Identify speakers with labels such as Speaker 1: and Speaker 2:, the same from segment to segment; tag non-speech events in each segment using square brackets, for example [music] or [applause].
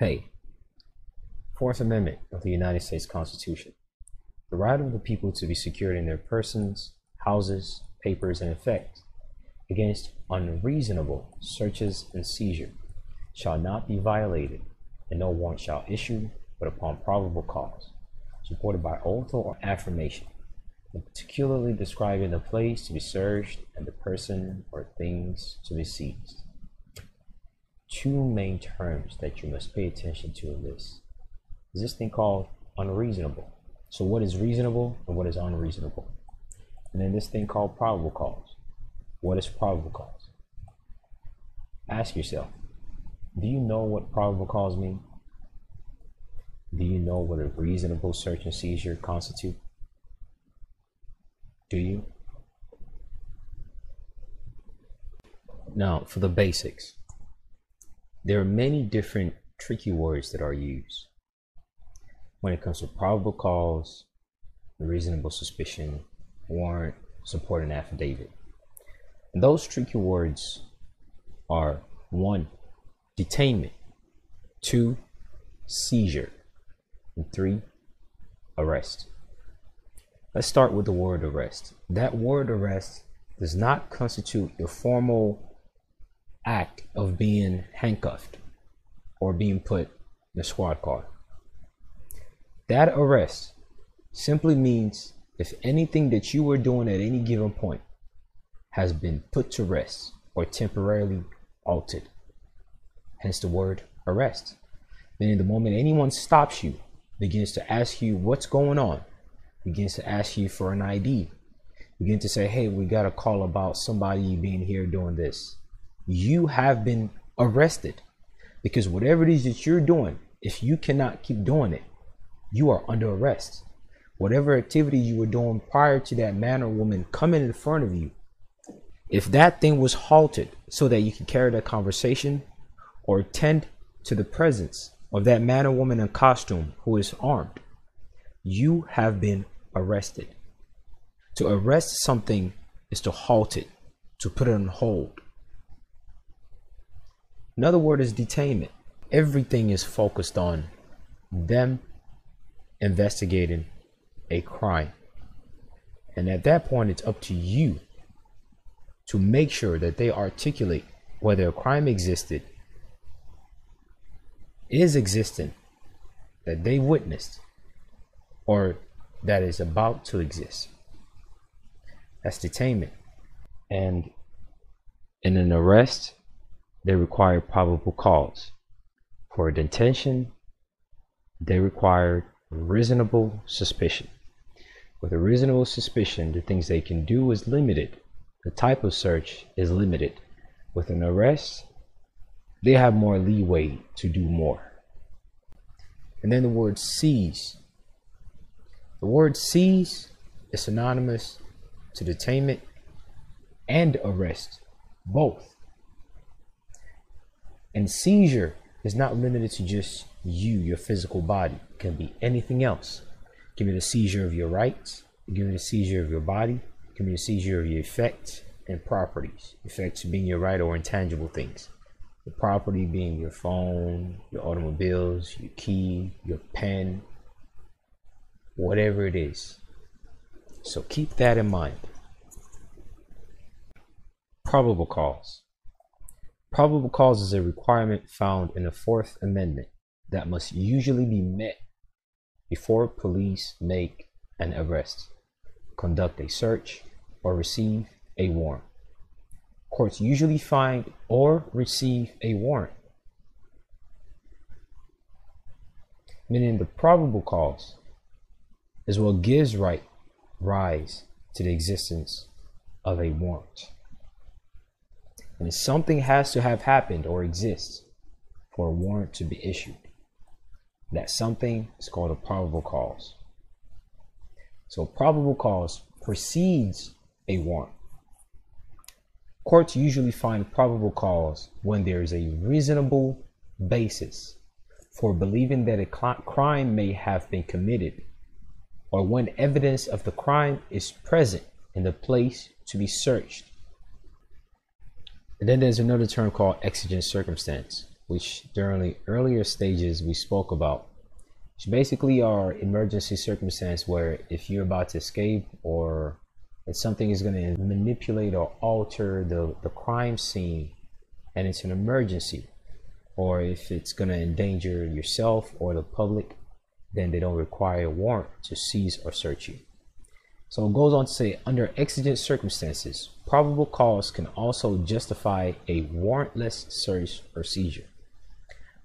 Speaker 1: Hey, Fourth Amendment of the United States Constitution. The right of the people to be secured in their persons, houses, papers, and effects against unreasonable searches and seizure shall not be violated, and no warrant shall issue but upon probable cause, supported by oath or affirmation, and particularly describing the place to be searched and the person or things to be seized. Two main terms that you must pay attention to in this is this thing called unreasonable. So, what is reasonable and what is unreasonable? And then this thing called probable cause. What is probable cause? Ask yourself, do you know what probable cause means? Do you know what a reasonable search and seizure constitute? Do you? Now, for the basics, there are many different tricky words that are used when it comes to probable cause, reasonable suspicion, warrant, supporting affidavit. And those tricky words are one, detainment, two, seizure, and three, arrest. Let's start with the word arrest. That word arrest does not constitute your formal act of being handcuffed or being put in a squad car. That arrest simply means if anything that you were doing at any given point has been put to rest or temporarily altered. Hence the word arrest. Meaning the moment anyone stops you, begins to ask you what's going on, begins to ask you for an ID, begin to say, hey, we got a call about somebody being here doing this. You have been arrested because whatever it is that you're doing, if you cannot keep doing it, you are under arrest. Whatever activity you were doing prior to that man or woman coming in front of you, if that thing was halted so that you can carry that conversation or attend to the presence of that man or woman in costume who is armed, you have been arrested. To arrest something is to halt it, to put it on hold. Another word is detainment. Everything is focused on them investigating a crime. And at that point, it's up to you to make sure that they articulate whether a crime existed, is existent, that they witnessed, or that is about to exist. That's detainment. And in an arrest, they require probable cause. For detention, they require reasonable suspicion. With a reasonable suspicion, the things they can do is limited. The type of search is limited. With an arrest, they have more leeway to do more. And then the word seize. The word seize is synonymous to detainment and arrest, both. And seizure is not limited to just you, your physical body. It can be anything else. Give me the seizure of your rights. Give me the seizure of your body. Give me the seizure of your effects and properties. Effects being your right or intangible things. The property being your phone, your automobiles, your key, your pen, whatever it is. So keep that in mind. Probable cause. Probable cause is a requirement found in the Fourth Amendment that must usually be met before police make an arrest, conduct a search, or receive a warrant. Courts usually find or receive a warrant, meaning the probable cause is what gives right rise to the existence of a warrant. And something has to have happened or exist for a warrant to be issued that something is called a probable cause. So probable cause precedes a warrant. Courts usually find probable cause when there is a reasonable basis for believing that a crime may have been committed or when evidence of the crime is present in the place to be searched. And then there's another term called exigent circumstance. which during the earlier stages we spoke about, which basically are emergency circumstance where if you're about to escape or if something is going to manipulate or alter the, the crime scene and it's an emergency, or if it's going to endanger yourself or the public, then they don't require a warrant to seize or search you. So it goes on to say, under exigent circumstances, probable cause can also justify a warrantless search or seizure.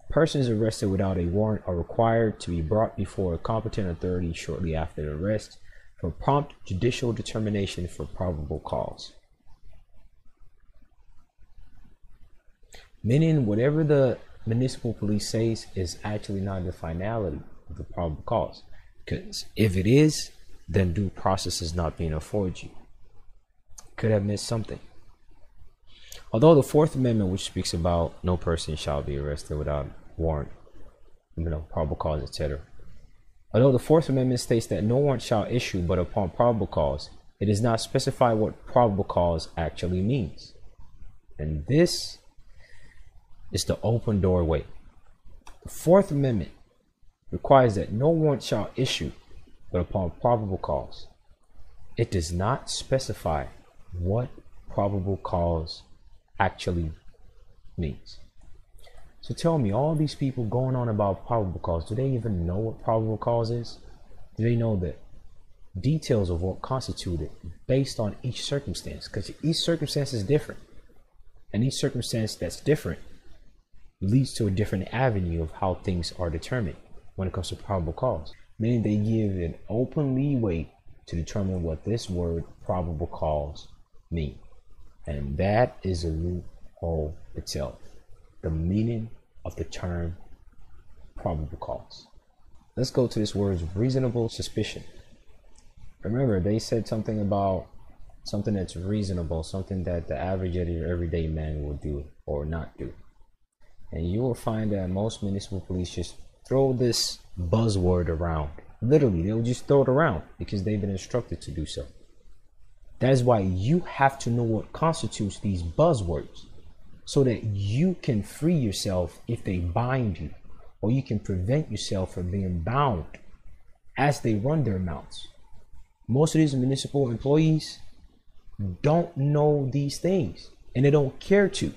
Speaker 1: Persons arrested without a warrant are required to be brought before a competent authority shortly after the arrest for prompt judicial determination for probable cause. Meaning, whatever the municipal police says is actually not the finality of the probable cause. Because if it is, then due process is not being afforded you. Could have missed something. Although the Fourth Amendment, which speaks about no person shall be arrested without warrant, you know, probable cause, etc. Although the Fourth Amendment states that no warrant shall issue but upon probable cause, it does not specify what probable cause actually means. And this is the open doorway. The Fourth Amendment requires that no warrant shall issue but upon probable cause. It does not specify what probable cause actually means. So tell me, all these people going on about probable cause, do they even know what probable cause is? Do they know the details of what constituted based on each circumstance? Because each circumstance is different. And each circumstance that's different leads to a different avenue of how things are determined when it comes to probable cause meaning they give an open leeway to determine what this word probable cause means. And that is a loophole itself. The meaning of the term probable cause. Let's go to this word reasonable suspicion. Remember, they said something about something that's reasonable, something that the average everyday man will do or not do. And you will find that most municipal police just throw this buzzword around. Literally, they'll just throw it around because they've been instructed to do so. That is why you have to know what constitutes these buzzwords so that you can free yourself if they bind you, or you can prevent yourself from being bound as they run their mouths. Most of these municipal employees don't know these things and they don't care to.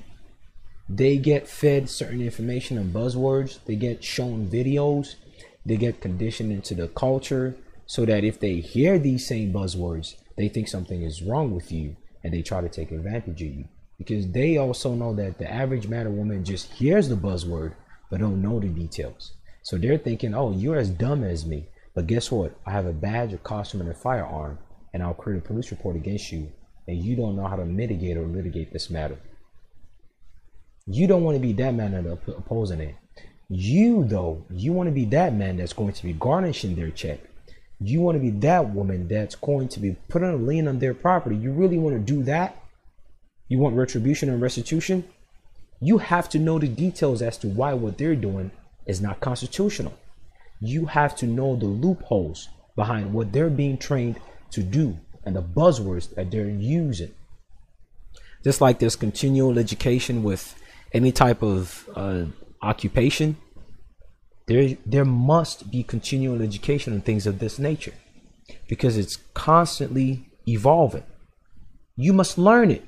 Speaker 1: They get fed certain information and buzzwords, they get shown videos, they get conditioned into the culture so that if they hear these same buzzwords, they think something is wrong with you and they try to take advantage of you. Because they also know that the average man or woman just hears the buzzword but don't know the details. So they're thinking, oh, you're as dumb as me. But guess what? I have a badge, a costume, and a firearm, and I'll create a police report against you, and you don't know how to mitigate or litigate this matter. You don't want to be that man opposing it. You, though, you want to be that man that's going to be garnishing their check. You want to be that woman that's going to be putting a lien on their property. You really want to do that? You want retribution and restitution? You have to know the details as to why what they're doing is not constitutional. You have to know the loopholes behind what they're being trained to do and the buzzwords that they're using. Just like there's continual education with any type of uh, occupation, there there must be continual education and things of this nature because it's constantly evolving. You must learn it.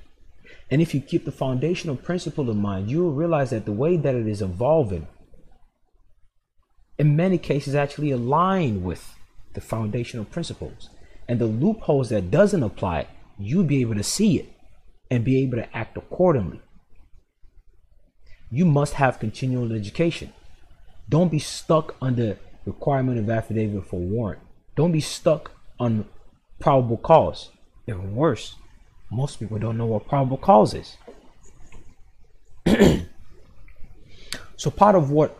Speaker 1: And if you keep the foundational principle in mind, you will realize that the way that it is evolving in many cases actually align with the foundational principles. And the loopholes that doesn't apply, you'll be able to see it and be able to act accordingly you must have continual education. Don't be stuck the requirement of affidavit for warrant. Don't be stuck on probable cause. Even worse, most people don't know what probable cause is. [clears throat] so part of what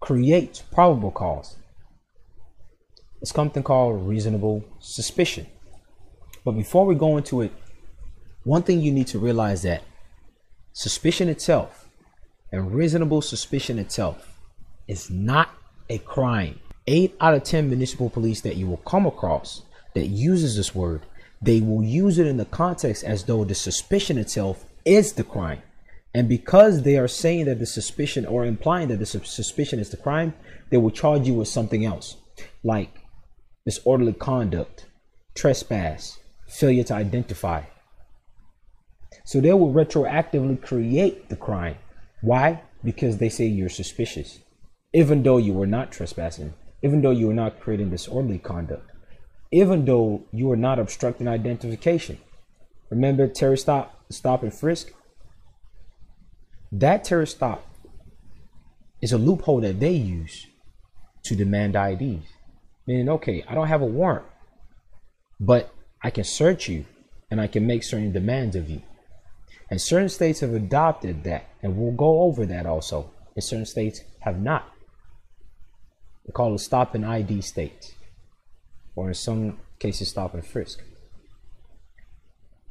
Speaker 1: creates probable cause is something called reasonable suspicion. But before we go into it, one thing you need to realize that suspicion itself and reasonable suspicion itself is not a crime. Eight out of 10 municipal police that you will come across that uses this word, they will use it in the context as though the suspicion itself is the crime. And because they are saying that the suspicion or implying that the suspicion is the crime, they will charge you with something else, like disorderly conduct, trespass, failure to identify. So they will retroactively create the crime. Why? Because they say you're suspicious, even though you were not trespassing, even though you were not creating disorderly conduct, even though you were not obstructing identification. Remember Terry stop, stop and frisk? That Terry stop is a loophole that they use to demand IDs. Meaning, okay, I don't have a warrant, but I can search you and I can make certain demands of you. And certain states have adopted that, and we'll go over that also. And certain states have not. They call it stop and ID states, or in some cases, stop and frisk.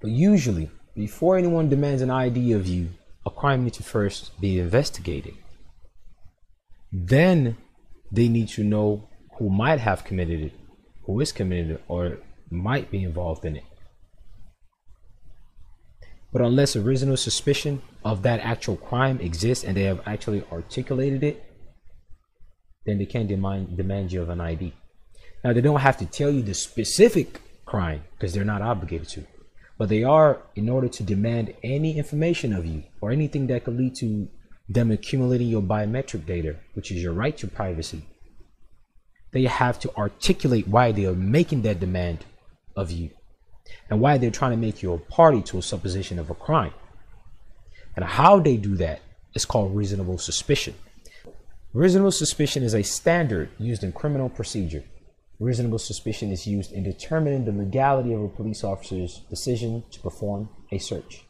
Speaker 1: But usually, before anyone demands an ID of you, a crime needs to first be investigated. Then they need to know who might have committed it, who is committed it, or might be involved in it. But unless a reasonable suspicion of that actual crime exists and they have actually articulated it, then they can't demand, demand you of an ID. Now, they don't have to tell you the specific crime because they're not obligated to. But they are, in order to demand any information of you or anything that could lead to them accumulating your biometric data, which is your right to privacy, they have to articulate why they are making that demand of you and why they're trying to make you a party to a supposition of a crime. And how they do that is called reasonable suspicion. Reasonable suspicion is a standard used in criminal procedure. Reasonable suspicion is used in determining the legality of a police officer's decision to perform a search,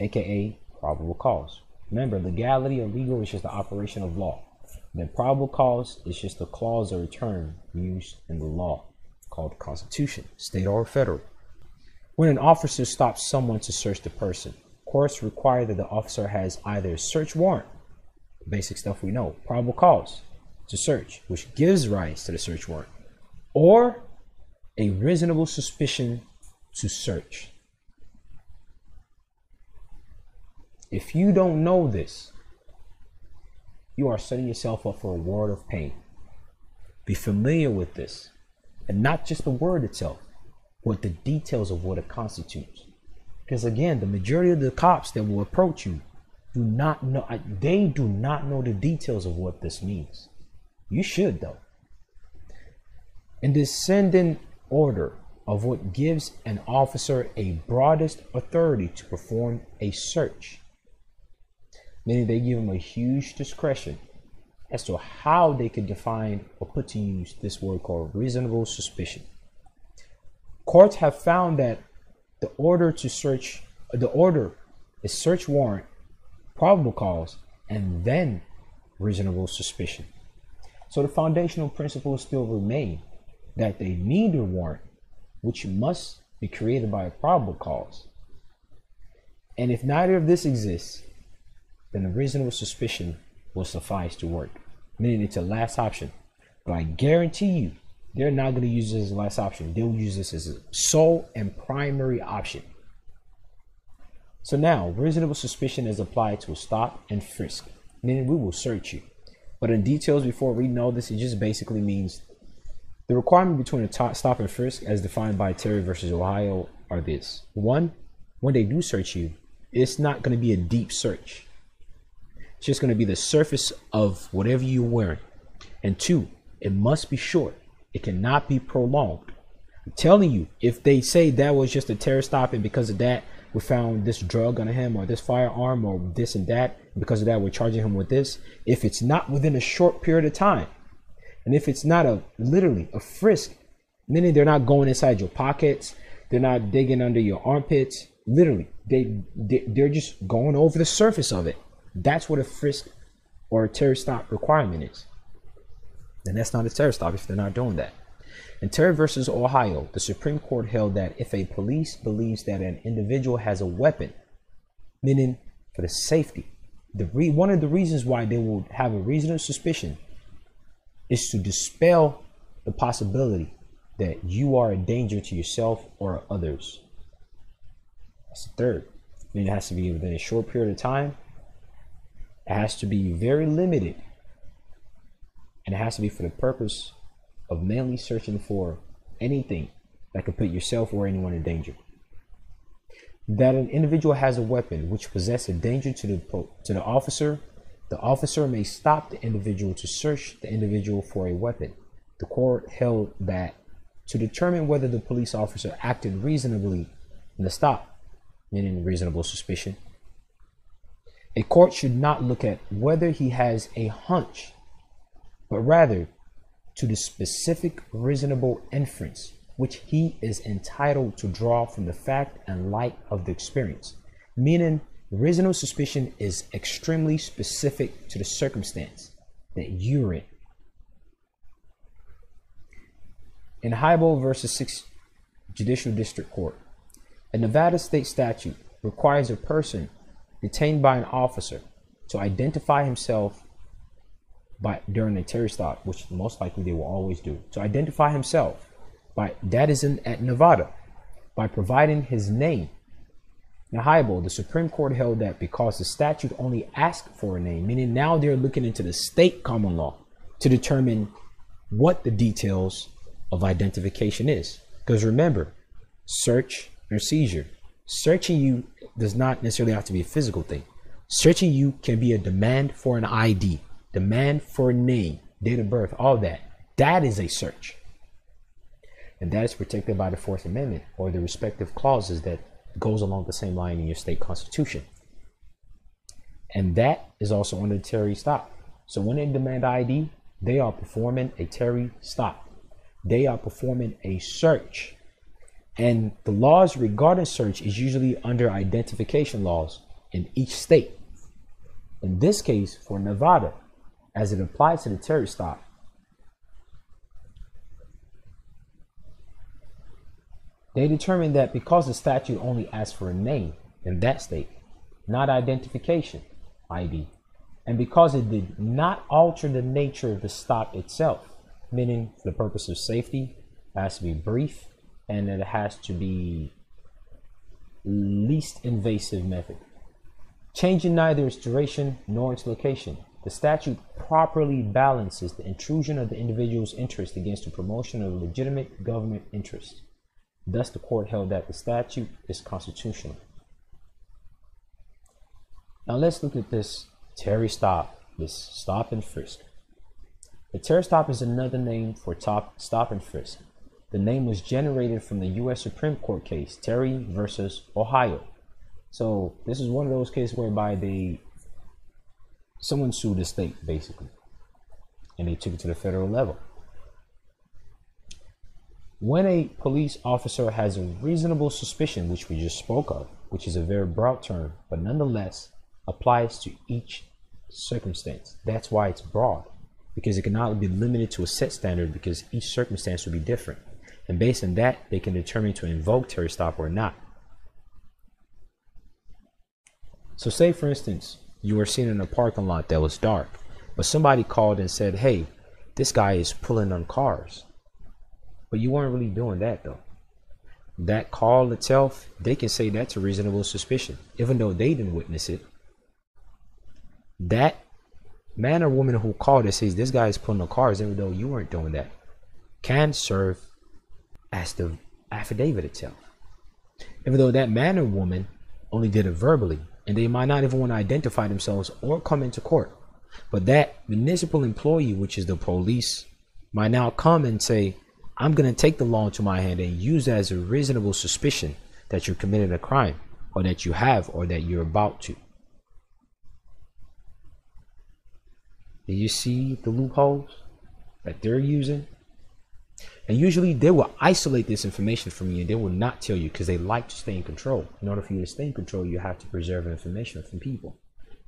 Speaker 1: aka probable cause. Remember, legality or legal is just the operation of law. then probable cause is just a clause or a term used in the law called Constitution, state or federal. When an officer stops someone to search the person, courts require that the officer has either a search warrant, basic stuff we know, probable cause to search, which gives rise to the search warrant, or a reasonable suspicion to search. If you don't know this, you are setting yourself up for a world of pain. Be familiar with this, and not just the word itself, but the details of what it constitutes. Because again, the majority of the cops that will approach you do not know, they do not know the details of what this means. You should, though. In descending order of what gives an officer a broadest authority to perform a search, meaning they give him a huge discretion as to how they can define or put to use this word called reasonable suspicion. Courts have found that the order to search, the order is search warrant, probable cause, and then reasonable suspicion. So the foundational principles still remain that they need a warrant, which must be created by a probable cause. And if neither of this exists, then a reasonable suspicion will suffice to work, meaning it's a last option. But I guarantee you, they're not going to use this as a last option. They'll use this as a sole and primary option. So now, reasonable suspicion is applied to a stop and frisk, meaning we will search you. But in details, before reading all this, it just basically means the requirement between a stop and frisk, as defined by Terry versus Ohio, are this: one, when they do search you, it's not going to be a deep search. It's just going to be the surface of whatever you're wearing. And two, it must be short. It cannot be prolonged. I'm telling you, if they say that was just a Terry stop and because of that we found this drug on him or this firearm or this and that, because of that we're charging him with this, if it's not within a short period of time, and if it's not a literally a frisk, meaning they're not going inside your pockets, they're not digging under your armpits, literally, they, they they're just going over the surface of it. That's what a frisk or a Terry stop requirement is. Then that's not a Terry stop if they're not doing that. In Terry versus Ohio, the Supreme Court held that if a police believes that an individual has a weapon, meaning for the safety, the re- one of the reasons why they will have a reasonable suspicion is to dispel the possibility that you are a danger to yourself or others. That's the third. Mean, it has to be within a short period of time It has to be very limited. And it has to be for the purpose of mainly searching for anything that could put yourself or anyone in danger. That an individual has a weapon which possesses a danger to the to the officer, the officer may stop the individual to search the individual for a weapon. The court held that to determine whether the police officer acted reasonably in the stop, meaning reasonable suspicion, a court should not look at whether he has a hunch, but rather to the specific reasonable inference which he is entitled to draw from the fact and light of the experience. Meaning, reasonable suspicion is extremely specific to the circumstance that you're in. In Hiibel versus 6th Judicial District Court, a Nevada state statute requires a person detained by an officer to identify himself by during a Terry stop, which most likely they will always do, to identify himself by that is in at Nevada by providing his name. Hiibel, the Supreme Court held that because the statute only asked for a name, meaning now they're looking into the state common law to determine what the details of identification is. Because remember, search or seizure, searching you does not necessarily have to be a physical thing. Searching you can be a demand for an ID, demand for name, date of birth, all that. That is a search. And that is protected by the Fourth Amendment or the respective clauses that goes along the same line in your state constitution. And that is also under Terry stop. So when they demand ID, they are performing a Terry stop. They are performing a search and the laws regarding search is usually under identification laws in each state. In this case, for Nevada, as it applies to the Terry stop, they determined that because the statute only asks for a name in that state, not identification ID, and because it did not alter the nature of the stop itself, meaning the purpose of safety, has to be brief and it has to be least invasive method. Changing neither its duration nor its location. The statute properly balances the intrusion of the individual's interest against the promotion of legitimate government interest. Thus, the court held that the statute is constitutional. Now, let's look at this Terry stop, this stop and frisk. The Terry stop is another name for top stop and frisk. The name was generated from the U.S. Supreme Court case Terry versus Ohio. So this is one of those cases whereby they someone sued the state basically, and they took it to the federal level. When a police officer has a reasonable suspicion, which we just spoke of, which is a very broad term, but nonetheless applies to each circumstance. That's why it's broad, because it cannot be limited to a set standard because each circumstance will be different. And based on that, they can determine to invoke Terry stop or not. So say for instance, you were seen in a parking lot that was dark, but somebody called and said, hey, this guy is pulling on cars. But you weren't really doing that though. That call itself, they can say that's a reasonable suspicion, even though they didn't witness it. That man or woman who called and says this guy is pulling on cars, even though you weren't doing that, can serve as the affidavit itself. Even though that man or woman only did it verbally, and they might not even want to identify themselves or come into court. But that municipal employee, which is the police, might now come and say, I'm going to take the law into my hand and use that as a reasonable suspicion that you committed a crime, or that you have, or that you're about to. Do you see the loopholes that they're using? And usually they will isolate this information from you and they will not tell you because they like to stay in control. In order for you to stay in control, you have to preserve information from people.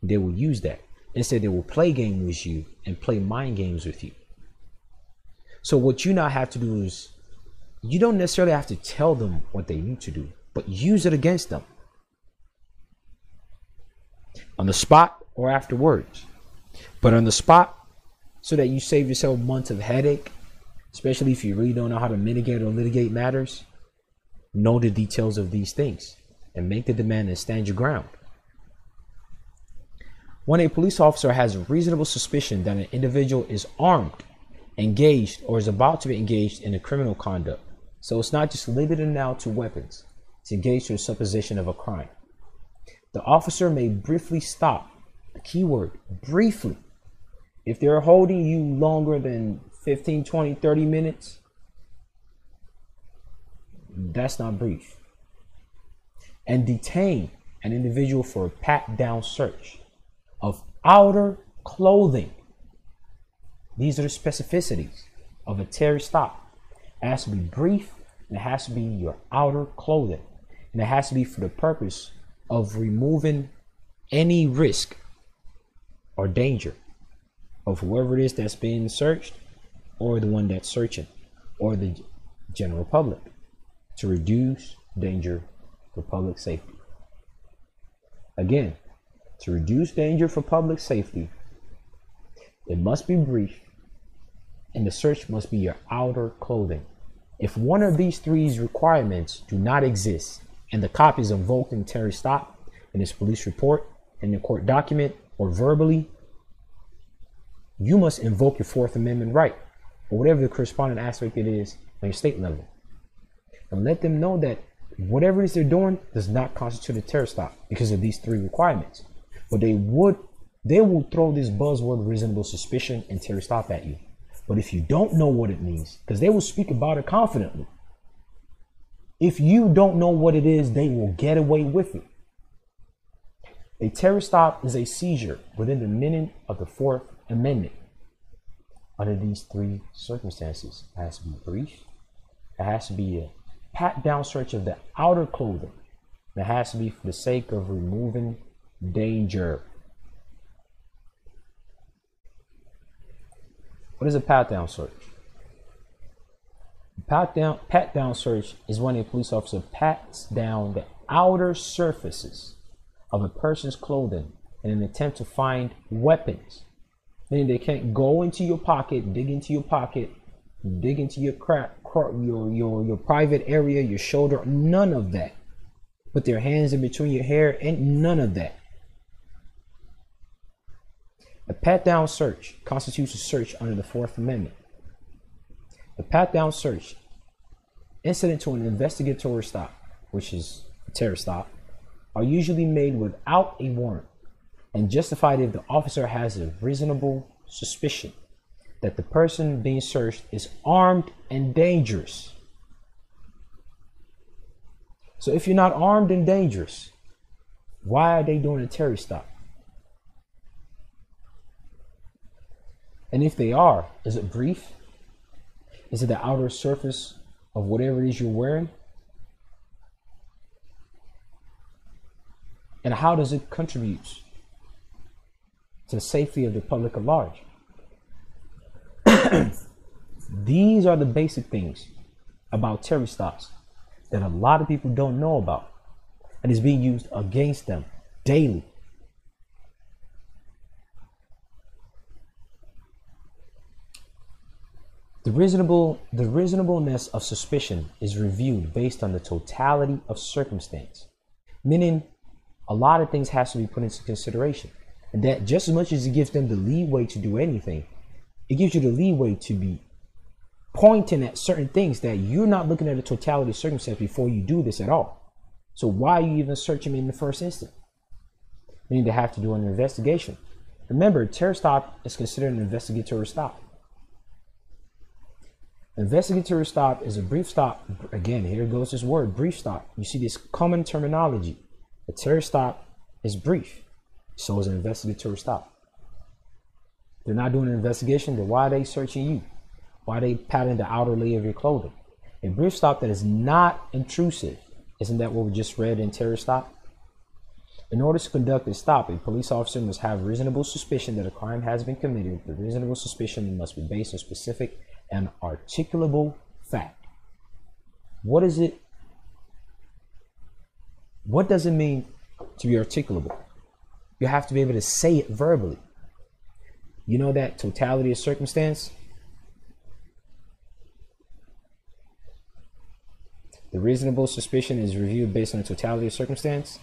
Speaker 1: They will use that. Instead, they will play games with you and play mind games with you. So what you now have to do is you don't necessarily have to tell them what they need to do, but use it against them. On the spot or afterwards. But on the spot, so that you save yourself months of headache especially if you really don't know how to mitigate or litigate matters, know the details of these things and make the demand and stand your ground. When a police officer has reasonable suspicion that an individual is armed, engaged, or is about to be engaged in a criminal conduct. So it's not just limited now to weapons, it's engaged to a supposition of a crime. The officer may briefly stop, the keyword, briefly. If they're holding you longer than 15, 20, 30 minutes, that's not brief. And detain an individual for a pat down search of outer clothing. These are the specificities of a Terry stop. It has to be brief and it has to be your outer clothing. And it has to be for the purpose of removing any risk or danger of whoever it is that's being searched or the one that's searching or the general public to reduce danger for public safety. Again, to reduce danger for public safety, it must be brief and the search must be your outer clothing. If one of these three requirements do not exist and the cop is invoked in Terry stop in his police report, in the court document, or verbally, you must invoke your Fourth Amendment right, or whatever the corresponding aspect it is on your state level. And let them know that whatever it is they're doing does not constitute a Terry stop because of these three requirements. But they would they will throw this buzzword reasonable suspicion and Terry stop at you. But if you don't know what it means, because they will speak about it confidently, if you don't know what it is, they will get away with it. A Terry stop is a seizure within the meaning of the Fourth Amendment. Under these three circumstances, it has to be brief, it has to be a pat down search of the outer clothing, it has to be for the sake of removing danger. What is a pat down search? Pat down, pat down search is when a police officer pats down the outer surfaces of a person's clothing in an attempt to find weapons. Meaning they can't go into your pocket, dig into your pocket, dig into your crack, your your your private area, your shoulder, none of that. Put their hands in between your hair and none of that. A pat down search constitutes a search under the Fourth Amendment. A pat down search, incident to an investigatory stop, which is a Terry stop, are usually made without a warrant and justified if the officer has a reasonable suspicion that the person being searched is armed and dangerous. So if you're not armed and dangerous, why are they doing a Terry stop? And if they are, is it brief? Is it the outer surface of whatever it is you're wearing? And how does it contribute to the safety of the public at large? [clears throat] These are the basic things about Terry stops that a lot of people don't know about and is being used against them daily. The reasonable the reasonableness of suspicion is reviewed based on the totality of circumstance, meaning a lot of things has to be put into consideration. And that just as much as it gives them the leeway to do anything, it gives you the leeway to be pointing at certain things that you're not looking at the totality of circumstance before you do this at all. So why are you even searching me in the first instance? You need to have to do an investigation. Remember, Terry stop is considered an investigatory stop. Investigatory stop is a brief stop. Again, here goes this word, brief stop. You see this common terminology. A Terry stop is brief. So is an investigatory stop. They're not doing an investigation, then why are they searching you? Why are they patting the outer layer of your clothing? A brief stop that is not intrusive. Isn't that what we just read in Terry stop? In order to conduct a stop, a police officer must have reasonable suspicion that a crime has been committed. The reasonable suspicion must be based on specific and articulable fact. What is it? What does it mean to be articulable? You have to be able to say it verbally. You know that totality of circumstance? The reasonable suspicion is reviewed based on the totality of circumstance.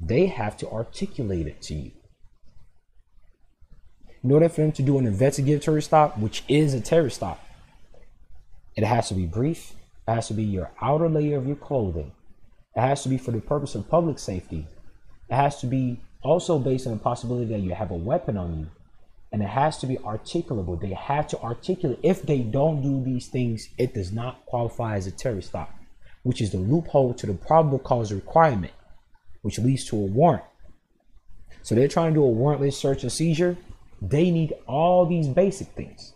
Speaker 1: they have to articulate it to you. In order for them to do an investigatory stop, which is a Terry stop, it has to be brief. It has to be your outer layer of your clothing. It has to be for the purpose of public safety. It has to be also based on the possibility that you have a weapon on you. And it has to be articulable. They have to articulate. If they don't do these things, it does not qualify as a Terry stop, which is the loophole to the probable cause requirement, which leads to a warrant. So they're trying to do a warrantless search and seizure. They need all these basic things.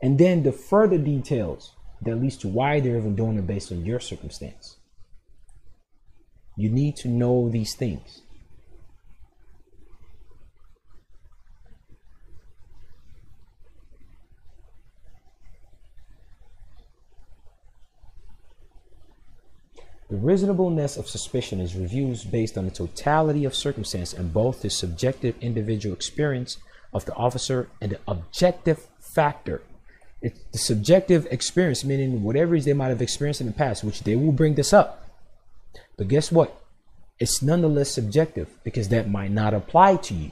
Speaker 1: And then the further details that leads to why they're even doing it based on your circumstance. You need to know these things. The reasonableness of suspicion is reviewed based on the totality of circumstance and both the subjective individual experience of the officer and the objective factor. It's the subjective experience, meaning whatever is they might have experienced in the past, which they will bring this up. But guess what? It's nonetheless subjective because that might not apply to you.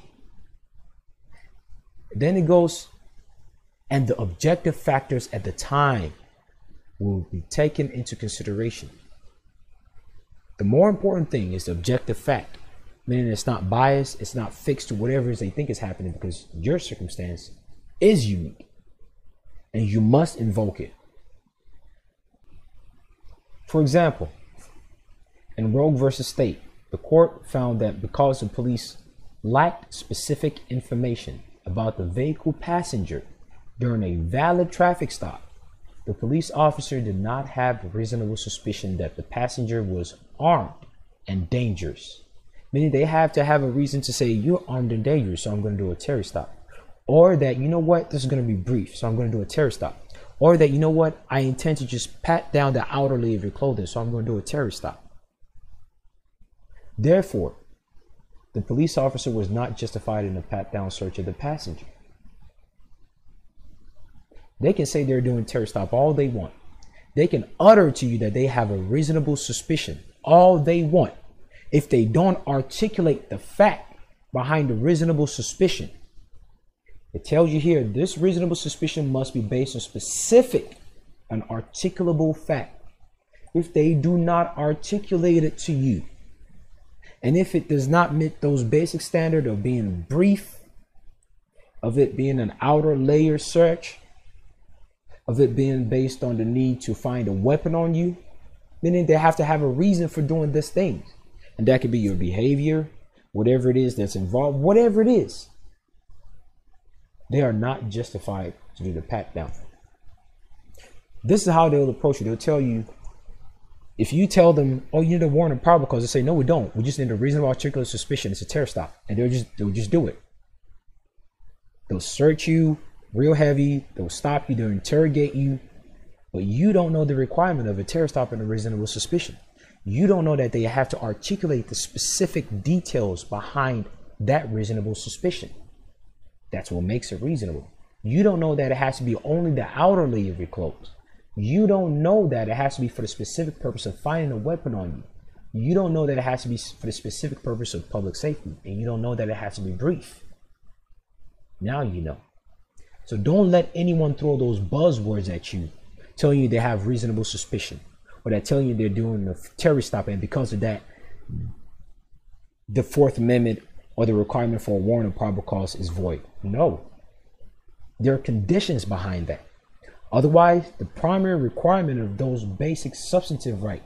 Speaker 1: Then it goes, and the objective factors at the time will be taken into consideration. The more important thing is the objective fact, meaning it's not biased, it's not fixed to whatever it is they think is happening because your circumstance is unique and you must invoke it. For example, in Rogue versus State, the court found that because the police lacked specific information about the vehicle passenger during a valid traffic stop, the police officer did not have reasonable suspicion that the passenger was armed and dangerous. Meaning they have to have a reason to say, You're armed and dangerous, so I'm going to do a Terry stop. Or that, you know what, this is going to be brief, so I'm going to do a Terry stop. Or that, you know what, I intend to just pat down the outer layer of your clothing, so I'm going to do a Terry stop. Therefore, the police officer was not justified in a pat down search of the passenger. They can say they're doing Terry stop all they want. They can utter to you that they have a reasonable suspicion all they want. If they don't articulate the fact behind the reasonable suspicion, it tells you here this reasonable suspicion must be based on specific and articulable fact. If they do not articulate it to you, and if it does not meet those basic standard of being brief, of it being an outer layer search, of it being based on the need to find a weapon on you, meaning they have to have a reason for doing this thing. And that could be your behavior, whatever it is that's involved, whatever it is. They are not justified to do the pat down. This is how they'll approach you. They'll tell you, if you tell them, oh, you need a warrant of probable cause, they say, no, we don't. We just need a reasonable articulate suspicion. It's a Terry stop. And they'll just they'll just do it. They'll search you real heavy. They'll stop you. They'll interrogate you. But you don't know the requirement of a Terry stop and a reasonable suspicion. You don't know that they have to articulate the specific details behind that reasonable suspicion. That's what makes it reasonable. You don't know that it has to be only the outer layer of your clothes. You don't know that it has to be for the specific purpose of finding a weapon on you. You don't know that it has to be for the specific purpose of public safety. And you don't know that it has to be brief. Now you know. So don't let anyone throw those buzzwords at you, telling you they have reasonable suspicion, or that telling you they're doing a Terry stop, and because of that, the Fourth Amendment or the requirement for a warrant of probable cause is void. No. There are conditions behind that. Otherwise, the primary requirement of those basic substantive right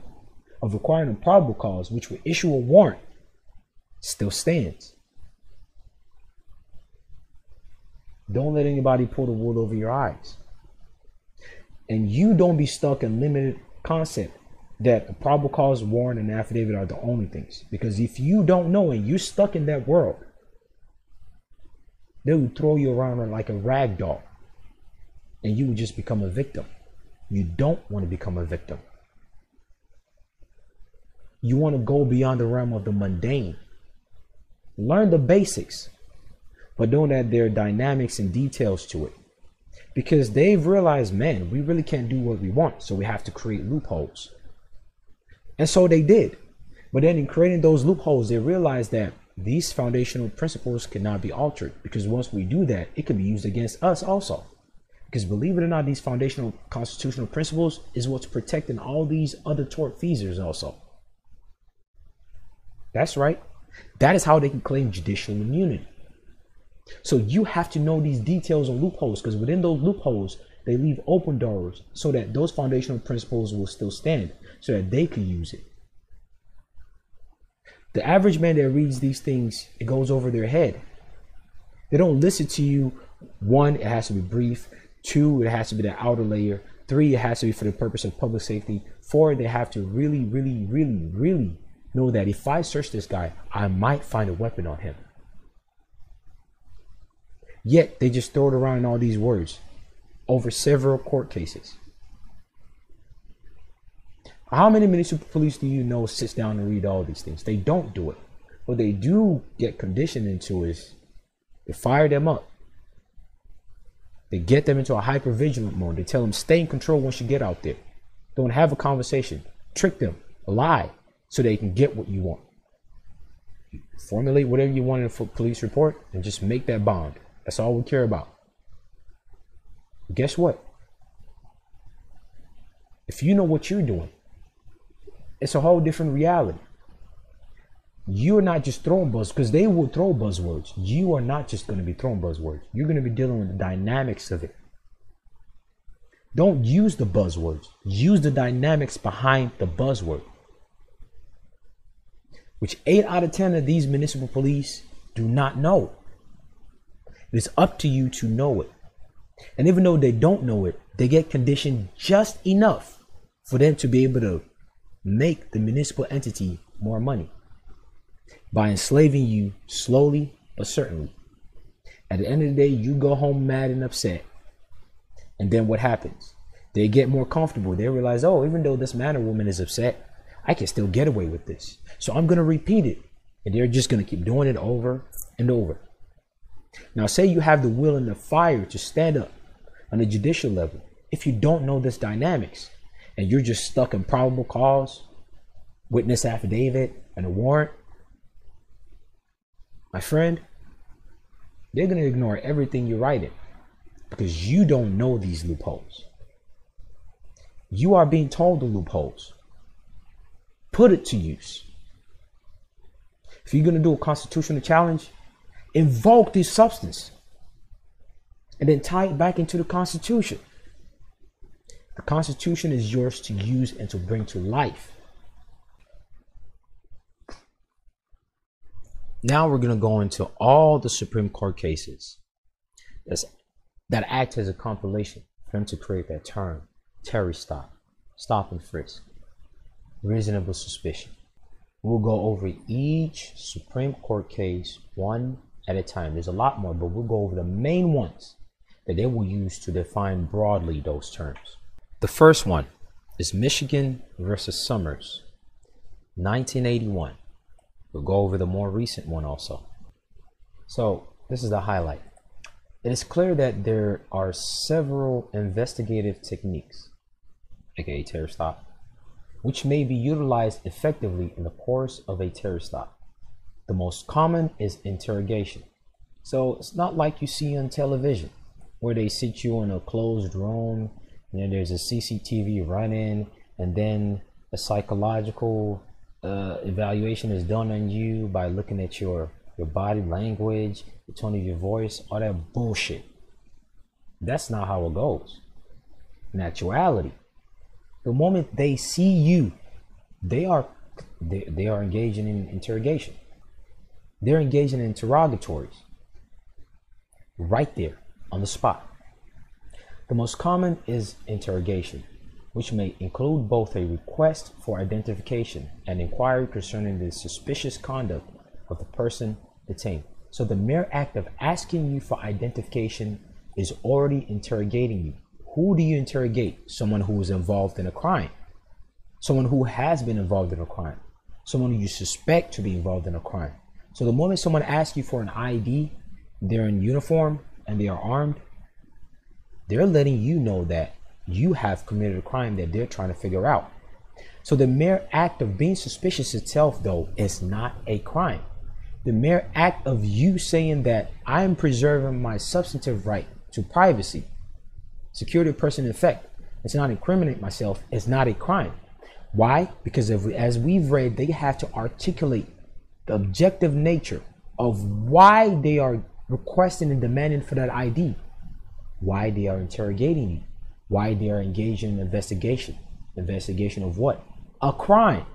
Speaker 1: of requiring a probable cause, which would issue a warrant, still stands. Don't let anybody pull the wool over your eyes. And you don't be stuck in limited concept that a probable cause warrant and affidavit are the only things. Because if you don't know and you're stuck in that world, they would throw you around like a rag doll and you would just become a victim. You don't want to become a victim. You want to go beyond the realm of the mundane. Learn the basics, but don't add their dynamics and details to it. Because they've realized, man, we really can't do what we want, so we have to create loopholes. And so they did.
Speaker 2: But then in creating those loopholes, they realized that these foundational principles cannot be altered because once we do that, it can be used against us also. Because believe it or not, these foundational constitutional principles is what's protecting all these other tortfeasors also. That's right. That is how they can claim judicial immunity. So you have to know these details and loopholes because within those loopholes, they leave open doors so that those foundational principles will still stand so that they can use it. The average man that reads these things, it goes over their head. They don't listen to you. One, it has to be brief. Two, it has to be the outer layer. Three, it has to be for the purpose of public safety. Four, they have to really, really, really, really know that if I search this guy, I might find a weapon on him. Yet they just throw it around in all these words over several court cases. How many municipal police do you know sits down and read all these things? They don't do it. What they do get conditioned into is they fire them up. They get them into a hyper vigilant mode. They tell them stay in control once you get out there. Don't have a conversation. Trick them, lie, so they can get what you want. Formulate whatever you want in a police report and just make that bond. That's all we care about. Guess what? If you know what you're doing, it's a whole different reality. You're not just throwing buzz because they will throw buzzwords. You are not just going to be throwing buzzwords. You're going to be dealing with the dynamics of it. Don't use the buzzwords. Use the dynamics behind the buzzword. Which eight out of ten of these municipal police do not know. It is up to you to know it. And even though they don't know it, they get conditioned just enough for them to be able to make the municipal entity more money by enslaving you slowly but certainly. At the end of the day, you go home mad and upset. And then what happens? They get more comfortable. They realize, oh, even though this man or woman is upset, I can still get away with this. So I'm going to repeat it. And they're just going to keep doing it over and over. Now, say you have the will and the fire to stand up on a judicial level. If you don't know this dynamics, and you're just stuck in probable cause, witness affidavit, and a warrant, my friend, they're going to ignore everything you write writing because you don't know these loopholes. You are being told the loopholes. Put it to use. If you're going to do a constitutional challenge, invoke this substance and then tie it back into the Constitution. The Constitution is yours to use and to bring to life. Now we're going to go into all the Supreme Court cases that's, that act as a compilation for them to create that term Terry stop, stop and frisk, reasonable suspicion. We'll go over each Supreme Court case one at a time. There's a lot more, but we'll go over the main ones that they will use to define broadly those terms. The first one is Michigan versus Summers, 1981. We'll go over the more recent one also. So, this is the highlight. It is clear that there are several investigative techniques, aka Terry stop, which may be utilized effectively in the course of a Terry stop. The most common is interrogation. So, it's not like you see on television where they sit you in a closed room and know, there's a CCTV running, and then a psychological uh, evaluation is done on you by looking at your your body language, the tone of your voice, all that bullshit. That's not how it goes. In actuality, the moment they see you, they are they, they are engaging in interrogation. They're engaging in interrogatories right there on the spot. The most common is interrogation, which may include both a request for identification and inquiry concerning the suspicious conduct of the person detained. So the mere act of asking you for identification is already interrogating you. Who do you interrogate? Someone who is involved in a crime, someone who has been involved in a crime, someone who you suspect to be involved in a crime. So the moment someone asks you for an ID, they're in uniform and they are armed, they're letting you know that you have committed a crime that they're trying to figure out. So the mere act of being suspicious itself, though, is not a crime. The mere act of you saying that I am preserving my substantive right to privacy, security of person in effect, it's not incriminate myself, is not a crime. Why? Because if, as we've read, they have to articulate the objective nature of why they are requesting and demanding for that ID, why they are interrogating you, why they are engaged in investigation. Investigation of what? A crime.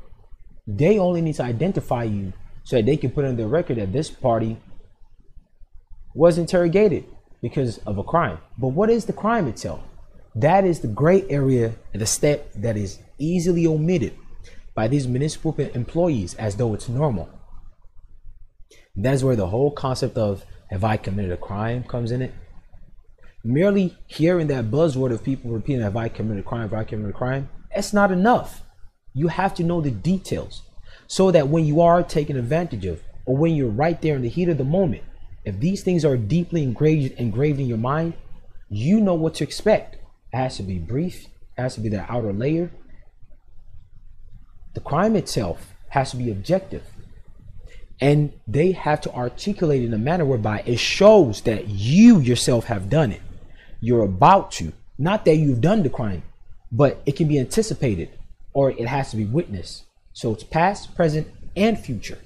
Speaker 2: They only need to identify you so that they can put on their record that this party was interrogated because of a crime. But what is the crime itself? That is the gray area, and the step that is easily omitted by these municipal employees as though it's normal. That's where the whole concept of have I committed a crime comes in it. Merely hearing that buzzword of people repeating have I committed a crime, have I committed a crime, that's not enough. You have to know the details so that when you are taken advantage of or when you're right there in the heat of the moment, if these things are deeply engraved engraved in your mind, you know what to expect. It has to be brief, it has to be the outer layer. The crime itself has to be objective and they have to articulate in a manner whereby it shows that you yourself have done it. You're about to, not that you've done the crime, but it can be anticipated or it has to be witnessed. So it's past, present, and future.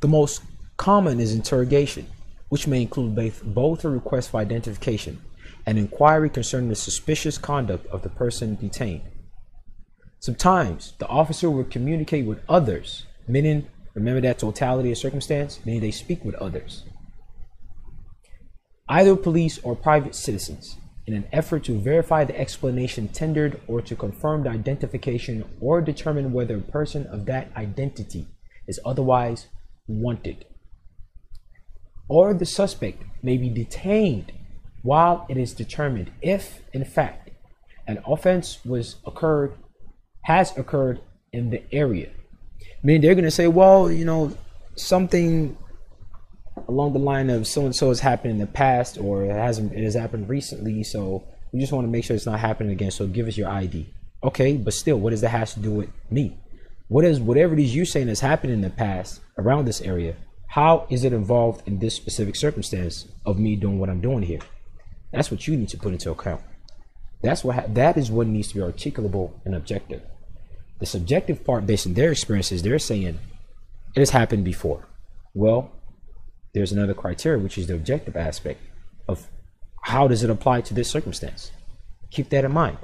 Speaker 2: The most common is interrogation, which may include both, a request for identification and inquiry concerning the suspicious conduct of the person detained. Sometimes the officer will communicate with others, meaning Remember that totality of circumstance, meaning they speak with others. Either police or private citizens, in an effort to verify the explanation tendered or to confirm the identification or determine whether a person of that identity is otherwise wanted. Or the suspect may be detained while it is determined if, in fact, an offense was occurred, has occurred in the area mean, they're going to say, well, you know, something along the line of so and so has happened in the past or it hasn't it has happened recently so we just want to make sure it's not happening again so give us your id okay but still what does that have to do with me? What is whatever it is you're saying has happened in the past around this area how is it involved in this specific circumstance of me doing what i'm doing here? That's what you need to put into account. That's what that is what needs to be articulable and objective the subjective part, based on their experiences, they're saying it has happened before. Well, there's another criteria, which is the objective aspect of how does it apply to this circumstance. Keep that in mind.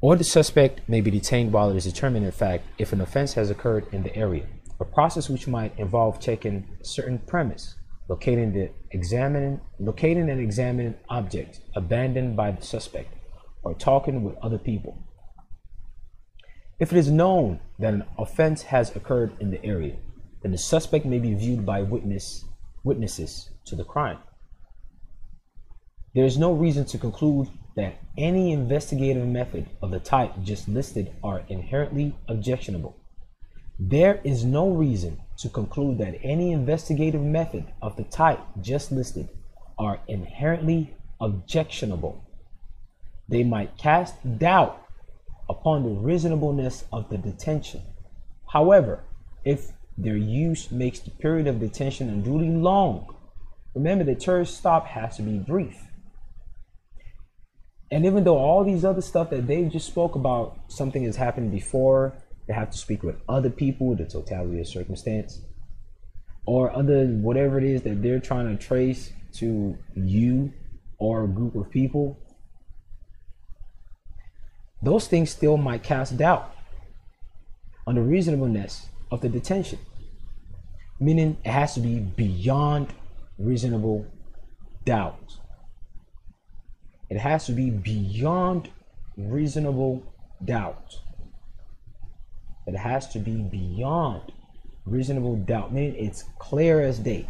Speaker 2: Or the suspect may be detained while it is determined, in fact, if an offense has occurred in the area, a process which might involve checking certain premise, locating the examining, locating and examining object abandoned by the suspect, or talking with other people. If it is known that an offense has occurred in the area, then the suspect may be viewed by witness, witnesses to the crime. There is no reason to conclude that any investigative method of the type just listed are inherently objectionable. There is no reason to conclude that any investigative method of the type just listed are inherently objectionable they might cast doubt upon the reasonableness of the detention. However, if their use makes the period of detention unduly long, remember the Terry stop has to be brief. And even though all these other stuff that they just spoke about, something has happened before, they have to speak with other people, the totality of circumstance, or other whatever it is that they're trying to trace to you or a group of people, those things still might cast doubt on the reasonableness of the detention, meaning it has to be beyond reasonable doubt. It has to be beyond reasonable doubt. It has to be beyond reasonable doubt, meaning it's clear as day.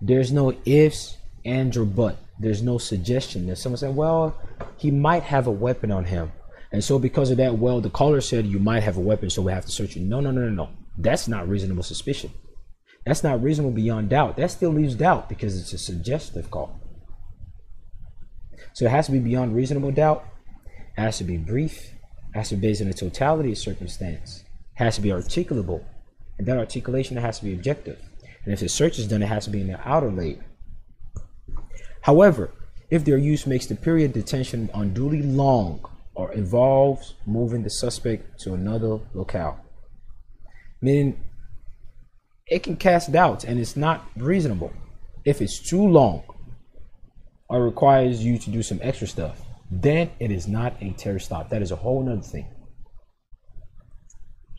Speaker 2: There's no ifs, ands, or but. There's no suggestion. There's someone saying, well, he might have a weapon on him. And so because of that, well, the caller said you might have a weapon, so we have to search you. No, no, no, no, no. That's not reasonable suspicion. That's not reasonable beyond doubt. That still leaves doubt because it's a suggestive call. So it has to be beyond reasonable doubt. It has to be brief. It has to be based on the totality of circumstance, It has to be articulable, and that articulation has to be objective. And if the search is done, it has to be in the outer layer. However, if their use makes the period of detention unduly long or involves moving the suspect to another locale, meaning it can cast doubts and it's not reasonable. If it's too long or requires you to do some extra stuff, then it is not a Terry stop. That is a whole nother thing.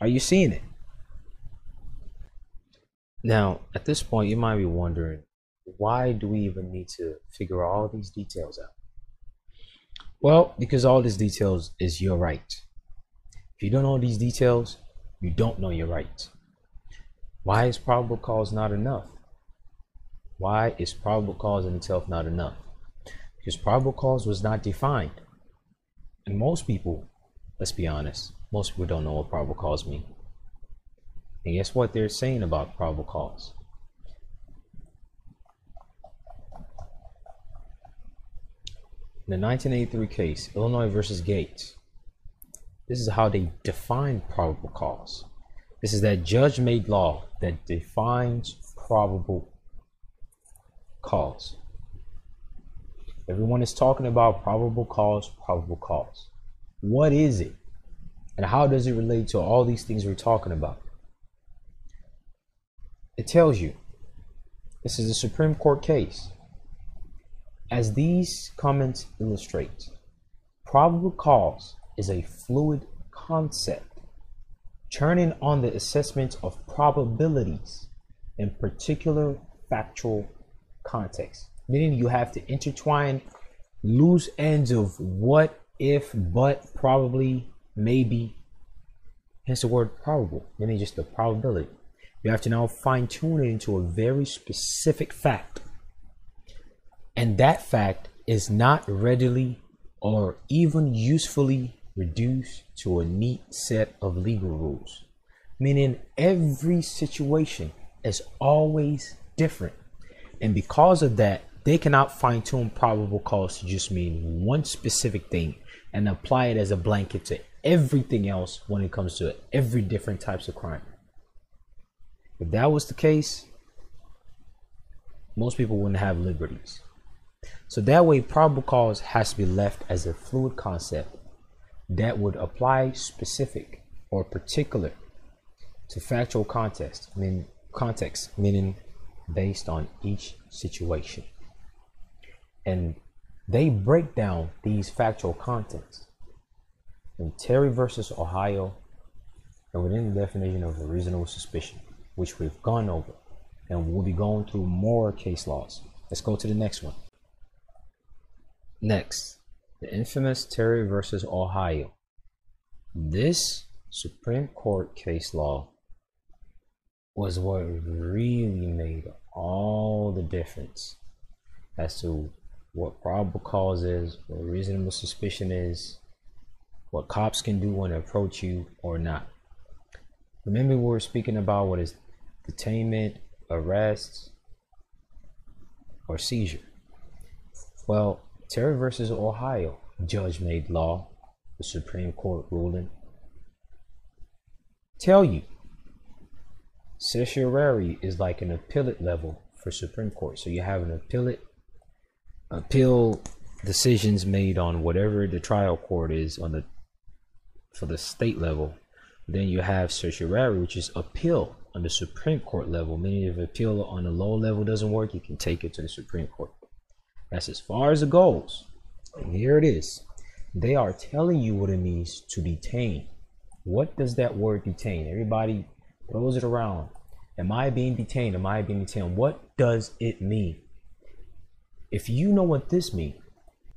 Speaker 2: Are you seeing it? Now, at this point, you might be wondering, why do we even need to figure all these details out? Well, because all these details is your right. If you don't know these details, you don't know your right. Why is probable cause not enough? Why is probable cause in itself not enough? Because probable cause was not defined. And most people, let's be honest, most people don't know what probable cause means. And guess what they're saying about probable cause? In the 1983 case, Illinois versus Gates, this is how they define probable cause. This is that judge made law that defines probable cause. Everyone is talking about probable cause, probable cause. What is it? And how does it relate to all these things we're talking about? It tells you this is a Supreme Court case. As these comments illustrate, probable cause is a fluid concept, turning on the assessment of probabilities in particular factual context, meaning you have to intertwine loose ends of what, if, but, probably, maybe, hence the word probable, meaning just the probability. You have to now fine tune it into a very specific fact. And that fact is not readily or even usefully reduced to a neat set of legal rules, meaning every situation is always different. And because of that, they cannot fine tune probable cause to just mean one specific thing and apply it as a blanket to everything else when it comes to every different types of crime. If that was the case, most people wouldn't have liberties. So that way, probable cause has to be left as a fluid concept that would apply specific or particular to factual context, meaning context, meaning based on each situation. And they break down these factual contexts in Terry versus Ohio and within the definition of a reasonable suspicion, which we've gone over. And we'll be going through more case laws. Let's go to the next one. Next, the infamous Terry versus Ohio. This Supreme Court case law was what really made all the difference as to what probable cause is, what reasonable suspicion is, what cops can do when they approach you or not. Remember, we were speaking about what is detainment, arrest, or seizure. Well, Terry versus Ohio, judge made law, the Supreme Court ruling, tell you certiorari is like an appellate level for Supreme Court. So you have an appellate appeal decisions made on whatever the trial court is on the for the state level. Then you have certiorari, which is appeal on the Supreme Court level. Meaning, if appeal on the low level doesn't work, you can take it to the Supreme Court. That's as far as it goes. And here it is. They are telling you what it means to detain. What does that word detain? Everybody throws it around. Am I being detained? Am I being detained? What does it mean? If you know what this means,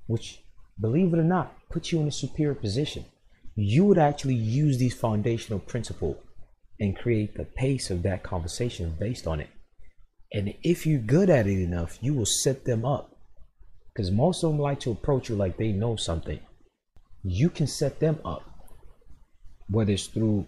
Speaker 2: which, believe it or not, puts you in a superior position, you would actually use these foundational principles and create the pace of that conversation based on it. And if you're good at it enough, you will set them up. Because most of them like to approach you like they know something. You can set them up, whether it's through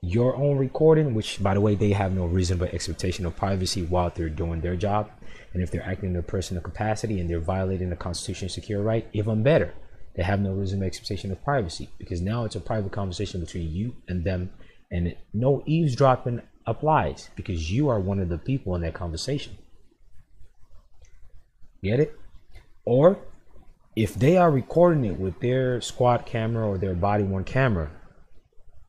Speaker 2: your own recording, which by the way, they have no reasonable expectation of privacy while they're doing their job. And if they're acting in a personal capacity and they're violating the Constitution secure right, even better. they have no reasonable expectation of privacy because now it's a private conversation between you and them, and no eavesdropping applies because you are one of the people in that conversation. Get it? Or if they are recording it with their squad camera or their body worn camera,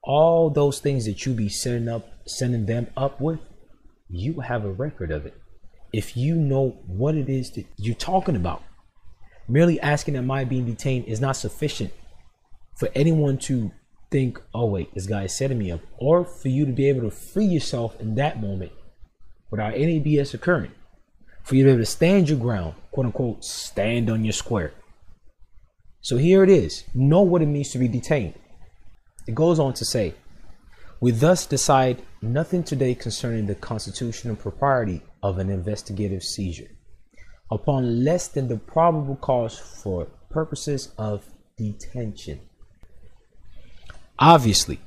Speaker 2: all those things that you be sending up, sending them up with, you have a record of it. If you know what it is that you're talking about, merely asking am I being detained is not sufficient for anyone to think, oh wait, this guy is setting me up, or for you to be able to free yourself in that moment without any BS occurring. For you to be able to stand your ground, quote unquote, stand on your square. So here it is. Know what it means to be detained. It goes on to say, we thus decide nothing today concerning the constitutional propriety of an investigative seizure upon less than the probable cause for purposes of detention. Obviously,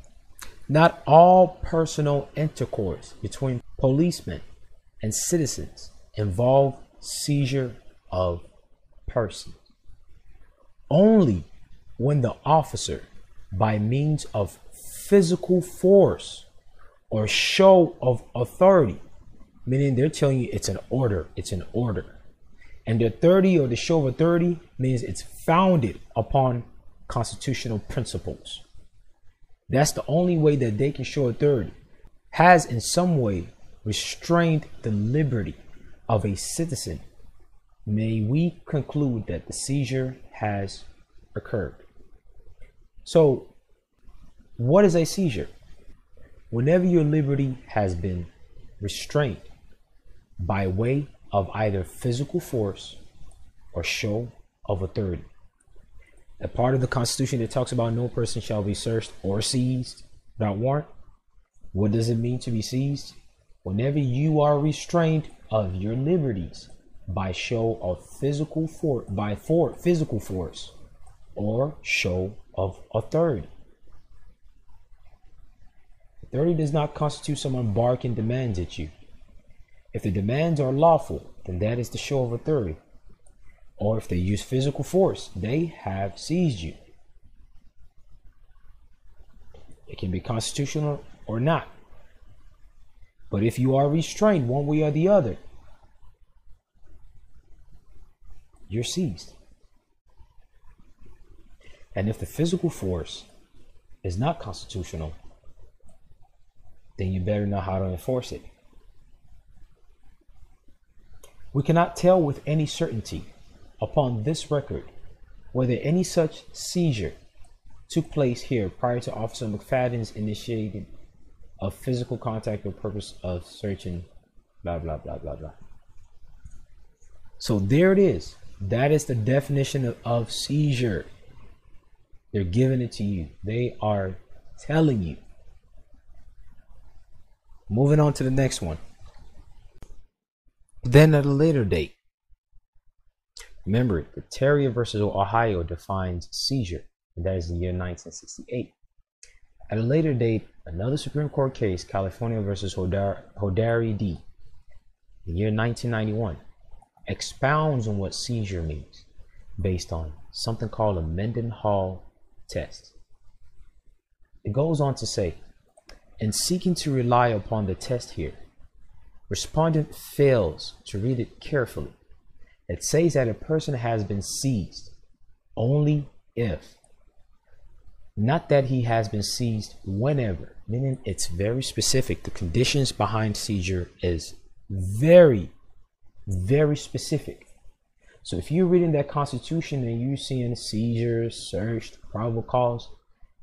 Speaker 2: not all personal intercourse between policemen and citizens involve seizure of persons. Only when the officer, by means of physical force or show of authority, meaning they're telling you it's an order, it's an order. And the authority or the show of authority means it's founded upon constitutional principles. That's the only way that they can show authority. Has in some way restrained the liberty of a citizen. May we conclude that the seizure has occurred. So what is a seizure? Whenever your liberty has been restrained by way of either physical force or show of authority. A part of the Constitution that talks about no person shall be searched or seized without warrant. What does it mean to be seized? Whenever you are restrained of your liberties by show of physical force, by for physical force or show of authority. Authority does not constitute someone barking demands at you. If the demands are lawful, then that is the show of authority. Or if they use physical force, they have seized you. It can be constitutional or not. But if you are restrained one way or the other, you're seized. And if the physical force is not constitutional, then you better know how to enforce it. We cannot tell with any certainty upon this record whether any such seizure took place here prior to Officer McFadden's initiating of physical contact for purpose of searching, blah, blah, blah, blah, blah. So there it is. That is the definition of, of seizure. They're giving it to you. They are telling you. Moving on to the next one. Then at a later date, remember the Terry versus Ohio defines seizure, and that is the year 1968. At a later date, another Supreme Court case, California versus Hodari, D, the year 1991, expounds on what seizure means based on something called a Mendenhall test. It goes on to say, in seeking to rely upon the test here, respondent fails to read it carefully. It says that a person has been seized only if, not that he has been seized whenever, meaning it's very specific. The conditions behind seizure is very, very specific. So if you're reading that constitution and you're seeing seizures, searched, probable cause,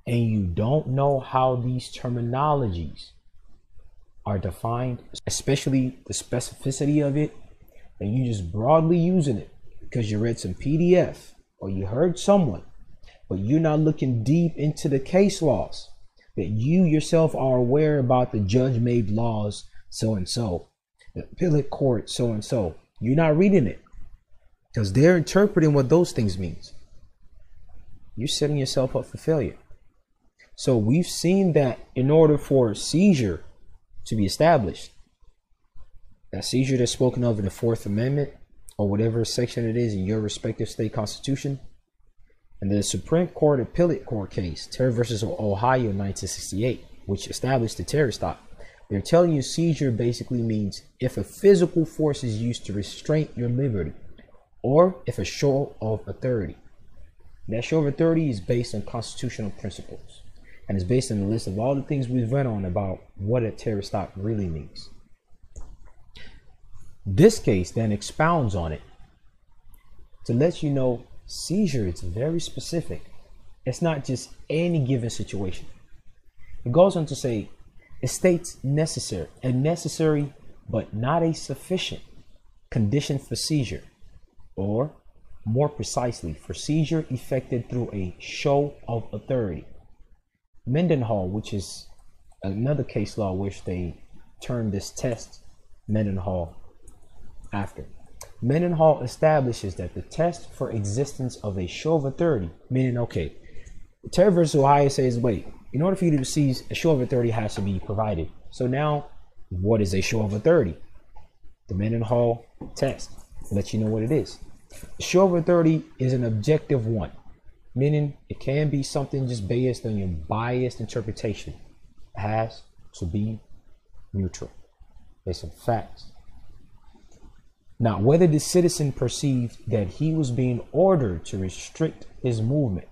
Speaker 2: and you don't know how these terminologies are defined, especially the specificity of it, and you just broadly using it because you read some PDF or you heard someone, but you're not looking deep into the case laws that you yourself are aware about the judge made laws so and so, the appellate court so and so. You're not reading it because they're interpreting what those things means. You're setting yourself up for failure. So we've seen that in order for seizure to be established. That seizure that's spoken of in the Fourth Amendment or whatever section it is in your respective state constitution, And the Supreme Court appellate court case, Terry versus Ohio 1968, which established the Terry stop, they're telling you seizure basically means if a physical force is used to restrain your liberty or if a show of authority. That show of authority is based on constitutional principles and is based on the list of all the things we've read on about what a Terry stop really means. This case then expounds on it to let you know seizure is very specific. It's not just any given situation. It goes on to say it states necessary, a necessary but not a sufficient condition for seizure, or more precisely, for seizure effected through a show of authority. Mendenhall, which is another case law which they term this test Mendenhall after. Mendenhall establishes that the test for existence of a show of authority, meaning, okay, Terry versus Ohio says, wait, in order for you to receive a show of authority has to be provided. So now, what is a show of authority? The Mendenhall test lets you know what it is. A show of authority is an objective one, meaning it can be something just based on your biased interpretation. It has to be neutral, based on facts. Now, whether the citizen perceived that he was being ordered to restrict his movement,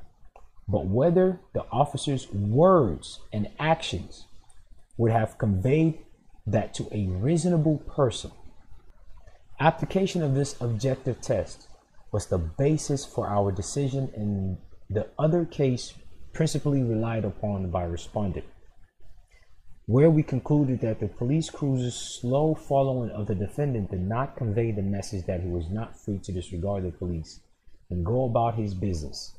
Speaker 2: but whether the officer's words and actions would have conveyed that to a reasonable person. Application of this objective test was the basis for our decision in the other case principally relied upon by respondent where we concluded that the police cruiser's slow following of the defendant did not convey the message that he was not free to disregard the police and go about his business.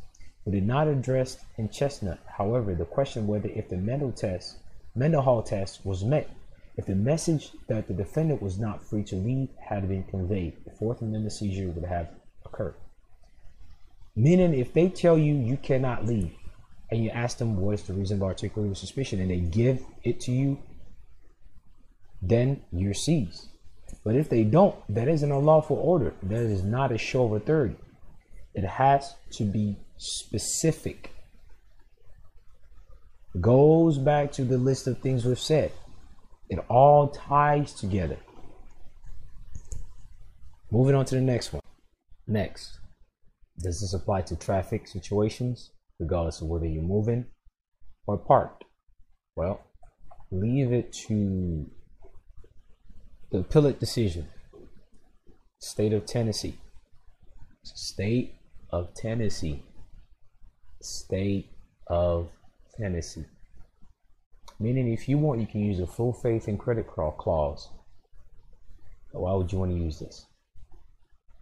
Speaker 2: We did not address in Chesternut, however, the question whether if the Mendel test, Mendenhall test was met, if the message that the defendant was not free to leave had been conveyed, the Fourth Amendment seizure would have occurred. Meaning, if they tell you you cannot leave, and you ask them what is the reason of articulating suspicion and they give it to you, then you're seized. But if they don't, that is an unlawful order. That is not a show of authority. It has to be specific. Goes back to the list of things we've said. It all ties together. Moving on to the next one. Next, does this apply to traffic situations? Regardless of whether you're moving or parked. Well, leave it to the appellate decision. State of Tennessee. State of Tennessee. State of Tennessee. Meaning, if you want, you can use a full faith and credit clause. Why would you want to use this?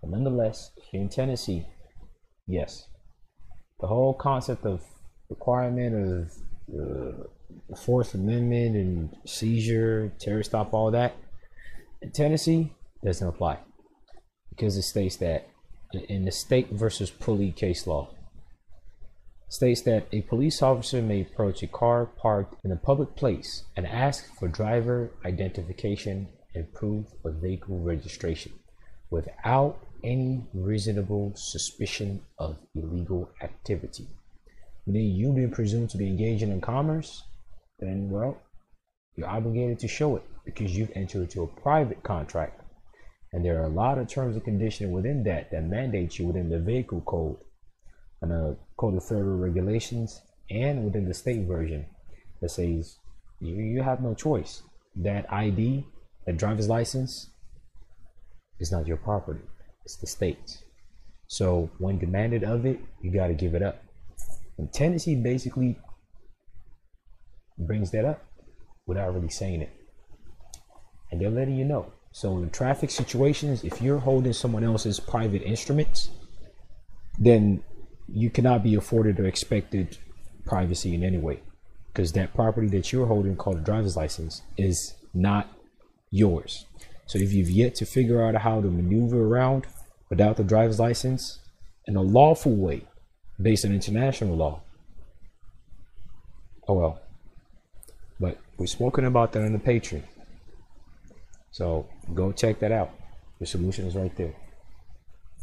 Speaker 2: But nonetheless, here in Tennessee, yes, the whole concept of requirement of uh, the Fourth Amendment and seizure, Terry stop, all that in Tennessee doesn't apply because it states that in the state versus pulley case law states that a police officer may approach a car parked in a public place and ask for driver identification and proof of vehicle registration without any reasonable suspicion of illegal activity. Meaning you've been presumed to be engaging in commerce, then well, you're obligated to show it because you've entered into a private contract. And there are a lot of terms and conditions within that that mandate you within the vehicle code and the code of federal regulations and within the state version that says you, you have no choice. That ID, that driver's license, is not your property. It's the state's. So when demanded of it, you got to give it up. And Tennessee basically brings that up without really saying it. And they're letting you know. So in traffic situations, if you're holding someone else's private instruments, then you cannot be afforded or expected privacy in any way. Because that property that you're holding called a driver's license is not yours. So if you've yet to figure out how to maneuver around without the driver's license in a lawful way based on international law. Oh well. But we're spoken about that on the Patreon. So go check that out. The solution is right there.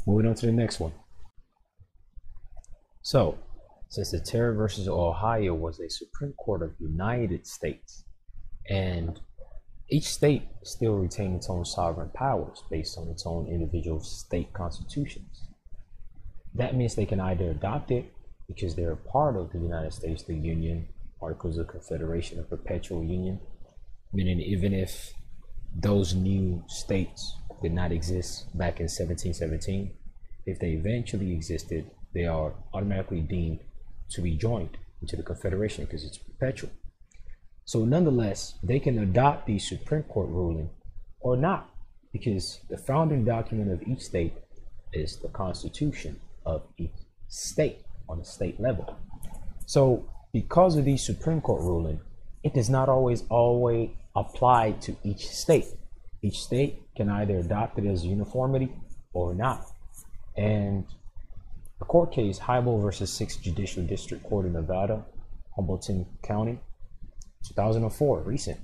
Speaker 2: Moving on to the next one. So, since the Terry versus Ohio was a Supreme Court of United States, and each state still retained its own sovereign powers based on its own individual state constitutions. That means they can either adopt it because they're a part of the United States, the Union, Articles of Confederation, a perpetual union, meaning even if those new states did not exist back in 1717, if they eventually existed, they are automatically deemed to be joined into the Confederation because it's perpetual. So, nonetheless, they can adopt the Supreme Court ruling or not because the founding document of each state is the Constitution of each state on a state level. So, because of the Supreme Court ruling, it does not always always apply to each state. Each state can either adopt it as uniformity or not. And a court case, Hiibel versus 6th Judicial District Court in Nevada, Humboldt County, 2004, recent,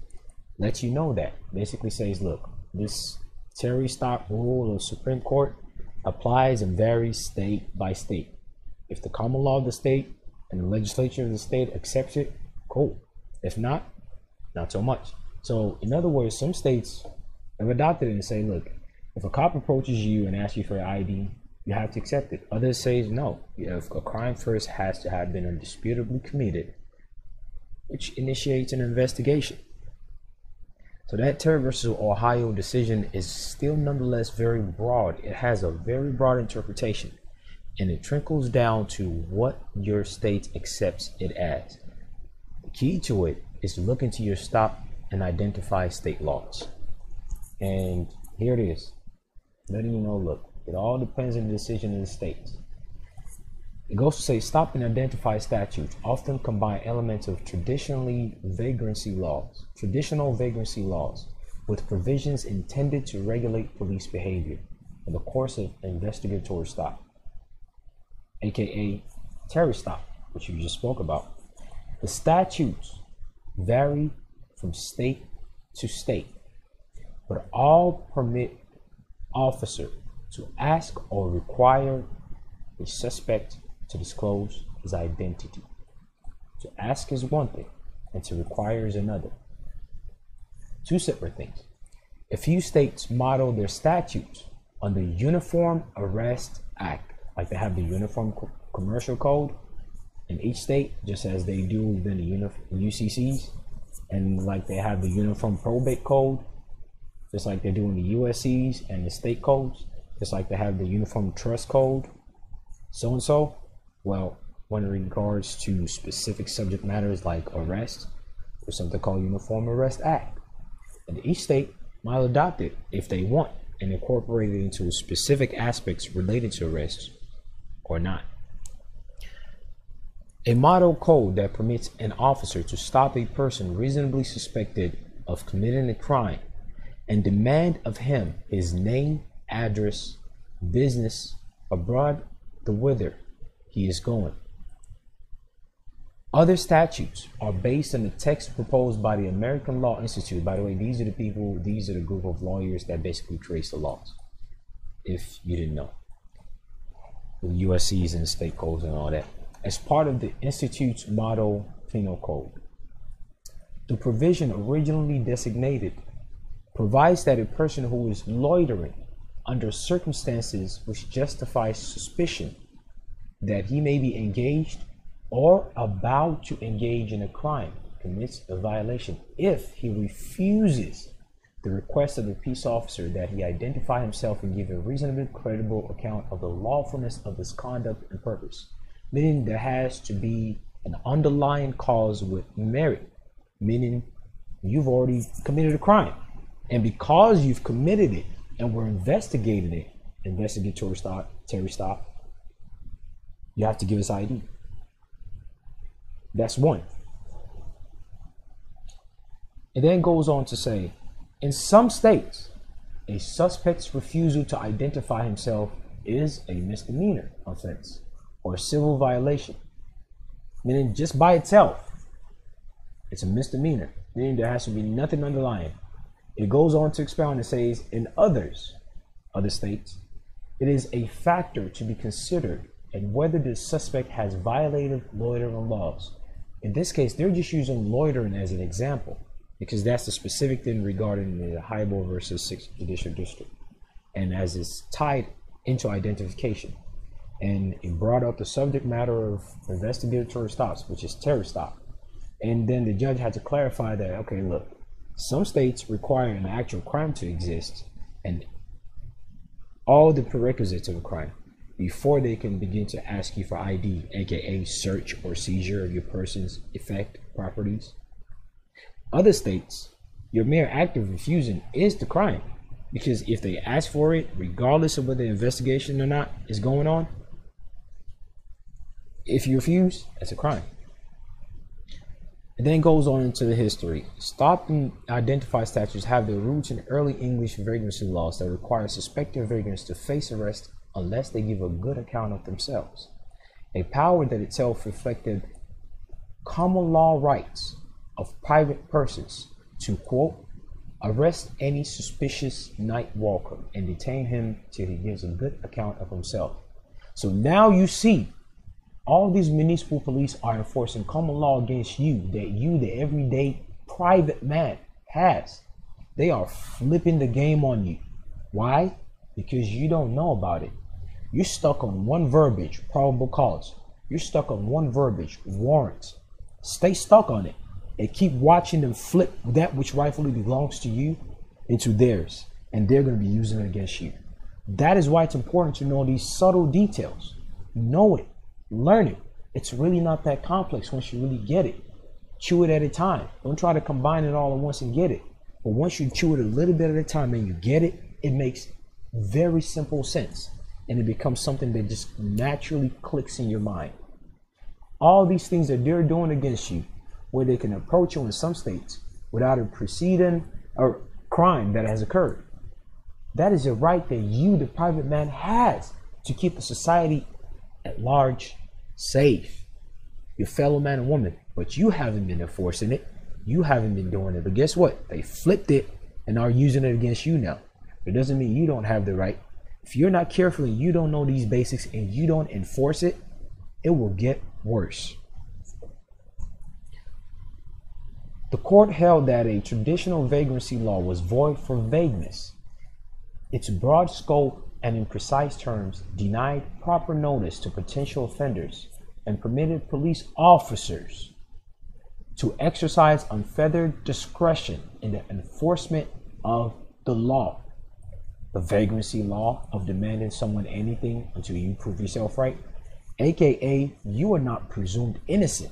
Speaker 2: lets you know that. Basically says, look, this Terry Stop rule of Supreme Court applies and varies state by state. If the common law of the state and the legislature of the state accepts it, cool. If not, not so much. So, in other words, some states have adopted it and say, look, if a cop approaches you and asks you for your ID, you have to accept it. Others say no. If a crime first has to have been undisputably committed, which initiates an investigation. So that Terry versus Ohio decision is still nonetheless very broad. It has a very broad interpretation, and it trickles down to what your state accepts it as. The key to it is to look into your stop and identify state laws. And here it is, letting you know, look, it all depends on the decision of the states. It goes to say stop and identify statutes often combine elements of traditionally vagrancy laws, traditional vagrancy laws, with provisions intended to regulate police behavior in the course of investigatory stop, aka Terry stop, which you just spoke about. The statutes vary from state to state, but all permit officer to ask or require a suspect to disclose his identity. To ask is one thing, and to require is another. Two separate things. A few states model their statutes on the Uniform Arrest Act, like they have the Uniform Co- Commercial Code in each state, just as they do within the UCCs, and like they have the Uniform Probate Code, just like they do in the USCs and the state codes, just like they have the Uniform Trust Code, so and so. Well, when in regards to specific subject matters like arrest, there's something called Uniform Arrest Act. And each state might adopt it if they want and incorporate it into specific aspects related to arrests or not. A model code that permits an officer to stop a person reasonably suspected of committing a crime and demand of him his name, address, business, abroad, the whither he is going. Other statutes are based on the text proposed by the American Law Institute. By the way, these are the people, these are the group of lawyers that basically creates the laws. If you didn't know, the USC's and state codes and all that, as part of the Institute's model penal code. The provision originally designated provides that a person who is loitering under circumstances which justify suspicion that he may be engaged or about to engage in a crime commits a violation. If he refuses the request of the peace officer that he identify himself and give a reasonably credible account of the lawfulness of his conduct and purpose meaning there has to be an underlying cause with merit meaning you've already committed a crime. And because you've committed it and we're investigating it investigatory stop terry stop you have to give us ID. That's one. It then goes on to say, in some states, a suspect's refusal to identify himself is a misdemeanor offense or civil violation. Meaning just by itself, it's a misdemeanor, meaning there has to be nothing underlying. It goes on to expound and says, in others, other states, it is a factor to be considered and whether the suspect has violated loitering laws. In this case, they're just using loitering as an example because that's the specific thing regarding the Hannibal versus 6th Judicial District. And as it's tied into identification. And it brought up the subject matter of investigatory stops, which is Terry stop. And then the judge had to clarify that, okay, look, some states require an actual crime to exist and all the prerequisites of a crime before they can begin to ask you for ID, aka search or seizure of your person's effect properties. Other states, your mere act of refusing is the crime because if they ask for it, regardless of whether the investigation or not is going on, if you refuse, that's a crime. It then goes on into the history. Stop and identify statutes have their roots in early English vagrancy laws that require suspected vagrants to face arrest unless they give a good account of themselves. A power that itself reflected common law rights of private persons to quote arrest any suspicious night walker and detain him till he gives a good account of himself. So now you see all these municipal police are enforcing common law against you that you, the everyday private man, has. They are flipping the game on you. Why? Because you don't know about it. You're stuck on one verbiage, probable cause. You're stuck on one verbiage, warrants. Stay stuck on it and keep watching them flip that which rightfully belongs to you into theirs. And they're going to be using it against you. That is why it's important to know these subtle details. Know it Learn it. It's really not that complex once you really get it. Chew it at a time. Don't try to combine it all at once and get it. But once you chew it a little bit at a time and you get it, it makes very simple sense. And it becomes something that just naturally clicks in your mind. All these things that they're doing against you, where they can approach you in some states without a preceding or crime that has occurred. That is a right that you, the private man, has to keep the society at large safe. Your fellow man and woman, but you haven't been enforcing it. You haven't been doing it. But guess what? They flipped it and are using it against you now. It doesn't mean you don't have the right. If you're not careful and you don't know these basics and you don't enforce it, it will get worse. The court held that a traditional vagrancy law was void for vagueness. Its broad scope and in precise terms denied proper notice to potential offenders and permitted police officers to exercise unfettered discretion in the enforcement of the law. The vagrancy law of demanding someone anything until you prove yourself right, aka, you are not presumed innocent.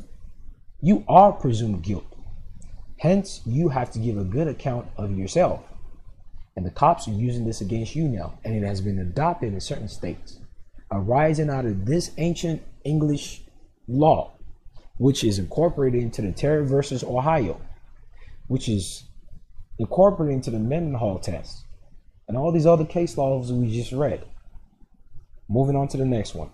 Speaker 2: You are presumed guilty. Hence, you have to give a good account of yourself. And the cops are using this against you now, and it has been adopted in certain states, arising out of this ancient English law, which is incorporated into the Terry versus Ohio, which is incorporated into the Mendenhall test, and all these other case laws we just read. Moving on to the next one.